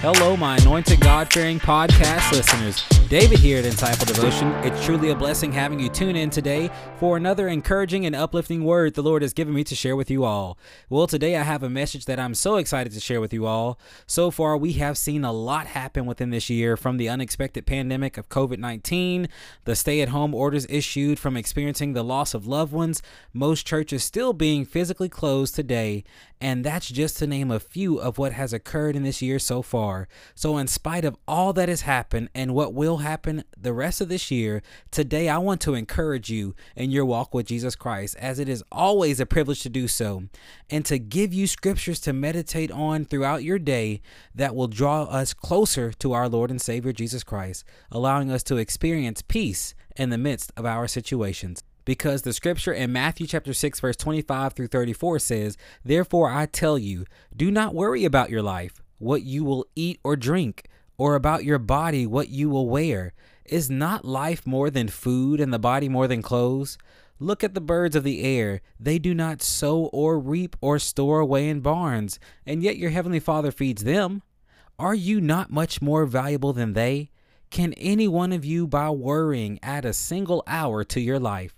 Hello, my anointed God fearing podcast listeners. David here at Insightful Devotion. It's truly a blessing having you tune in today for another encouraging and uplifting word the Lord has given me to share with you all. Well, today I have a message that I'm so excited to share with you all. So far, we have seen a lot happen within this year from the unexpected pandemic of COVID 19, the stay at home orders issued from experiencing the loss of loved ones, most churches still being physically closed today, and that's just to name a few of what has occurred in this year so far. So, in spite of all that has happened and what will happen the rest of this year, today I want to encourage you in your walk with Jesus Christ, as it is always a privilege to do so, and to give you scriptures to meditate on throughout your day that will draw us closer to our Lord and Savior Jesus Christ, allowing us to experience peace in the midst of our situations because the scripture in Matthew chapter 6 verse 25 through 34 says, "Therefore I tell you, do not worry about your life, what you will eat or drink, or about your body, what you will wear. Is not life more than food and the body more than clothes? Look at the birds of the air. They do not sow or reap or store away in barns, and yet your heavenly Father feeds them. Are you not much more valuable than they? Can any one of you, by worrying, add a single hour to your life?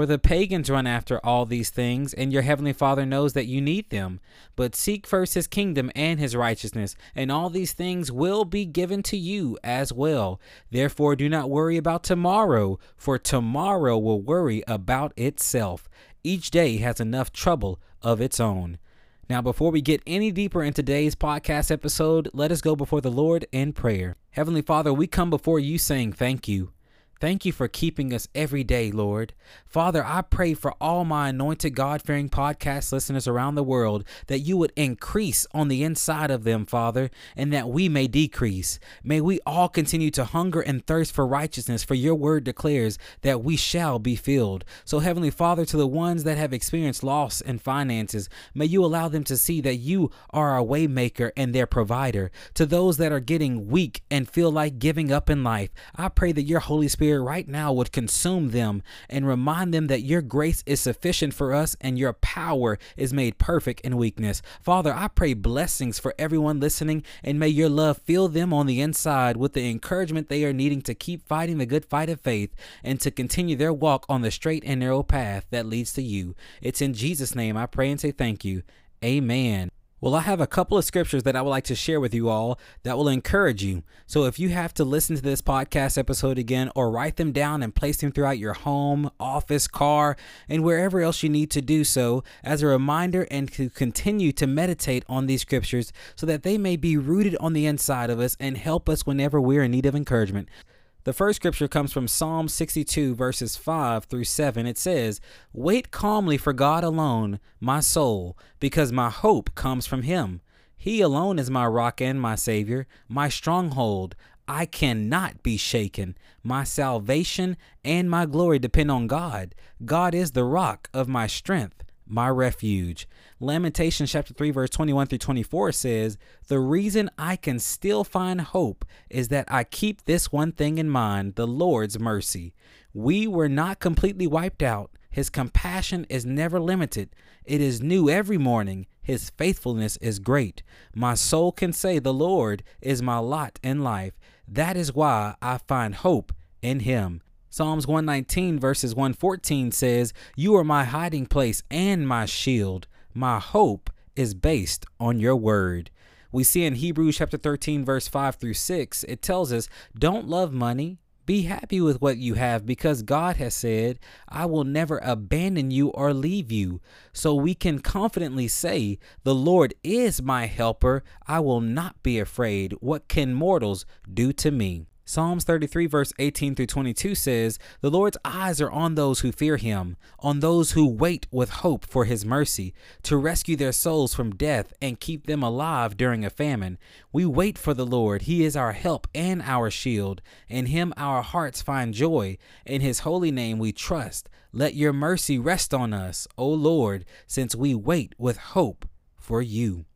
For the pagans run after all these things, and your heavenly Father knows that you need them. But seek first his kingdom and his righteousness, and all these things will be given to you as well. Therefore, do not worry about tomorrow, for tomorrow will worry about itself. Each day has enough trouble of its own. Now, before we get any deeper in today's podcast episode, let us go before the Lord in prayer. Heavenly Father, we come before you saying thank you. Thank you for keeping us every day, Lord. Father, I pray for all my anointed God fearing podcast listeners around the world that you would increase on the inside of them, Father, and that we may decrease. May we all continue to hunger and thirst for righteousness, for your word declares that we shall be filled. So, Heavenly Father, to the ones that have experienced loss in finances, may you allow them to see that you are a waymaker and their provider. To those that are getting weak and feel like giving up in life, I pray that your Holy Spirit Right now would consume them and remind them that your grace is sufficient for us and your power is made perfect in weakness. Father, I pray blessings for everyone listening and may your love fill them on the inside with the encouragement they are needing to keep fighting the good fight of faith and to continue their walk on the straight and narrow path that leads to you. It's in Jesus' name I pray and say thank you. Amen. Well, I have a couple of scriptures that I would like to share with you all that will encourage you. So, if you have to listen to this podcast episode again or write them down and place them throughout your home, office, car, and wherever else you need to do so, as a reminder and to continue to meditate on these scriptures so that they may be rooted on the inside of us and help us whenever we're in need of encouragement. The first scripture comes from Psalm 62, verses 5 through 7. It says, Wait calmly for God alone, my soul, because my hope comes from him. He alone is my rock and my Savior, my stronghold. I cannot be shaken. My salvation and my glory depend on God. God is the rock of my strength my refuge. Lamentations chapter 3 verse 21 through 24 says, "The reason I can still find hope is that I keep this one thing in mind, the Lord's mercy. We were not completely wiped out. His compassion is never limited. It is new every morning. His faithfulness is great. My soul can say, The Lord is my lot in life. That is why I find hope in him. Psalms 119 verses 114 says, You are my hiding place and my shield. My hope is based on your word. We see in Hebrews chapter 13 verse 5 through 6, it tells us, Don't love money. Be happy with what you have because God has said, I will never abandon you or leave you. So we can confidently say, The Lord is my helper. I will not be afraid. What can mortals do to me? Psalms 33, verse 18 through 22 says, The Lord's eyes are on those who fear him, on those who wait with hope for his mercy, to rescue their souls from death and keep them alive during a famine. We wait for the Lord. He is our help and our shield. In him our hearts find joy. In his holy name we trust. Let your mercy rest on us, O Lord, since we wait with hope for you.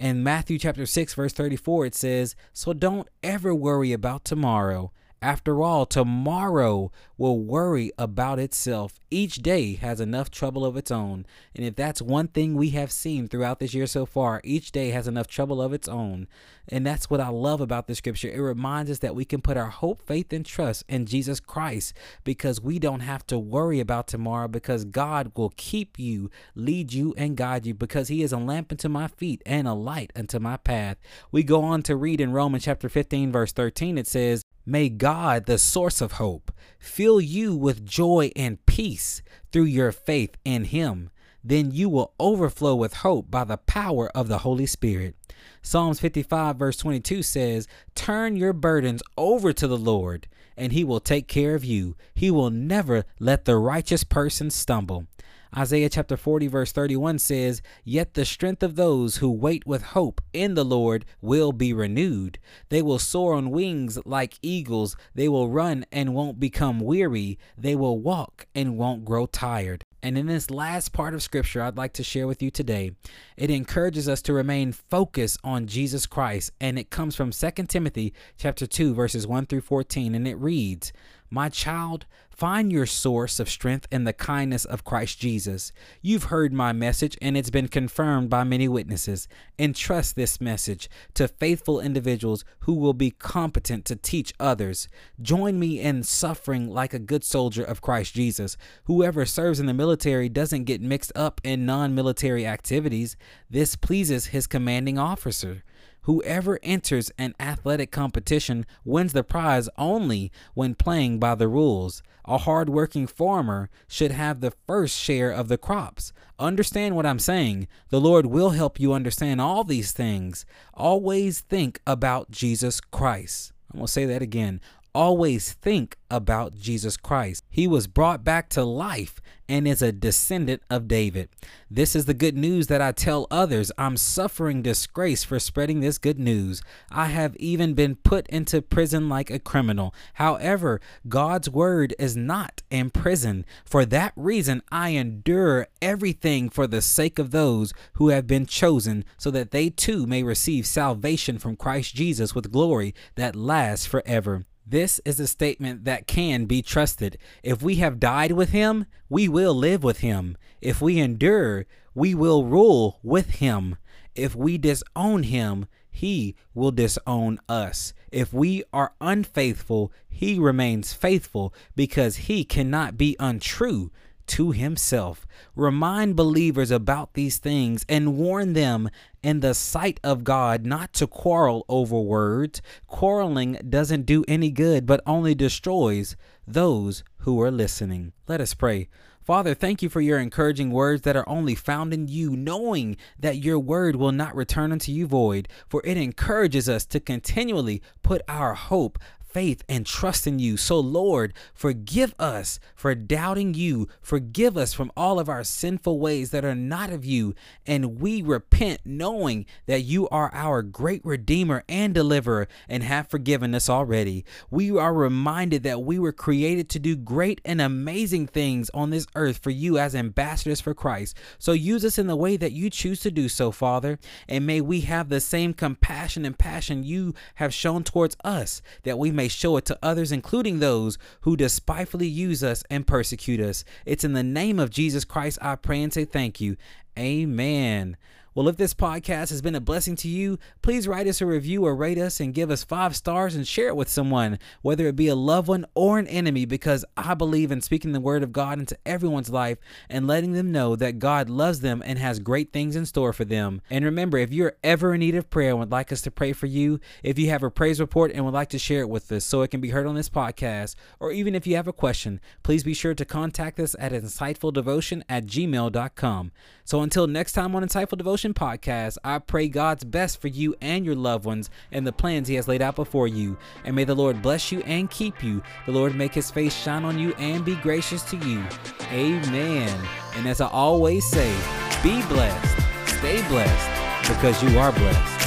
In Matthew chapter 6 verse 34 it says, "So don't ever worry about tomorrow. After all, tomorrow will worry about itself. Each day has enough trouble of its own. And if that's one thing we have seen throughout this year so far, each day has enough trouble of its own. And that's what I love about the scripture. It reminds us that we can put our hope, faith, and trust in Jesus Christ because we don't have to worry about tomorrow because God will keep you, lead you, and guide you because He is a lamp unto my feet and a light unto my path. We go on to read in Romans chapter 15, verse 13, it says, May God, the source of hope, fill you with joy and peace through your faith in Him. Then you will overflow with hope by the power of the Holy Spirit. Psalms 55, verse 22 says, Turn your burdens over to the Lord, and He will take care of you. He will never let the righteous person stumble. Isaiah chapter 40, verse 31 says, Yet the strength of those who wait with hope in the Lord will be renewed. They will soar on wings like eagles. They will run and won't become weary. They will walk and won't grow tired. And in this last part of scripture I'd like to share with you today, it encourages us to remain focused on Jesus Christ and it comes from 2 Timothy chapter 2 verses 1 through 14 and it reads, "My child, find your source of strength in the kindness of Christ Jesus. You've heard my message and it's been confirmed by many witnesses. Entrust this message to faithful individuals who will be competent to teach others. Join me in suffering like a good soldier of Christ Jesus. Whoever serves in the military doesn't get mixed up in non-military activities. This pleases his commanding officer. Whoever enters an athletic competition wins the prize only when playing by the rules. A hard-working farmer should have the first share of the crops. Understand what I'm saying. The Lord will help you understand all these things. Always think about Jesus Christ. I'm going to say that again always think about Jesus Christ. He was brought back to life and is a descendant of David. This is the good news that I tell others. I'm suffering disgrace for spreading this good news. I have even been put into prison like a criminal. However, God's word is not in prison. For that reason, I endure everything for the sake of those who have been chosen, so that they too may receive salvation from Christ Jesus with glory that lasts forever. This is a statement that can be trusted. If we have died with him, we will live with him. If we endure, we will rule with him. If we disown him, he will disown us. If we are unfaithful, he remains faithful because he cannot be untrue to himself. Remind believers about these things and warn them in the sight of God not to quarrel over words. Quarreling doesn't do any good, but only destroys those who are listening. Let us pray. Father, thank you for your encouraging words that are only found in you, knowing that your word will not return unto you void, for it encourages us to continually put our hope, faith and trust in you. So, Lord, forgive us for doubting you. Forgive us from all of our sinful ways that are not of you. And we repent knowing that you are our great Redeemer and Deliverer and have forgiven us already. We are reminded that we were created to do great and amazing things on this earth for you as ambassadors for Christ. So, use us in the way that you choose to do so, Father. And may we have the same compassion and passion you have shown towards us that we may may show it to others, including those who despitefully use us and persecute us. It's in the name of Jesus Christ I pray and say thank you. Amen. Well, if this podcast has been a blessing to you, please write us a review or rate us and give us five stars and share it with someone, whether it be a loved one or an enemy, because I believe in speaking the word of God into everyone's life and letting them know that God loves them and has great things in store for them. And remember, if you're ever in need of prayer and would like us to pray for you, if you have a praise report and would like to share it with us so it can be heard on this podcast, or even if you have a question, please be sure to contact us at insightfuldevotion at gmail.com. So until next time on Insightful Devotion, Podcast. I pray God's best for you and your loved ones and the plans He has laid out before you. And may the Lord bless you and keep you. The Lord make His face shine on you and be gracious to you. Amen. And as I always say, be blessed, stay blessed, because you are blessed.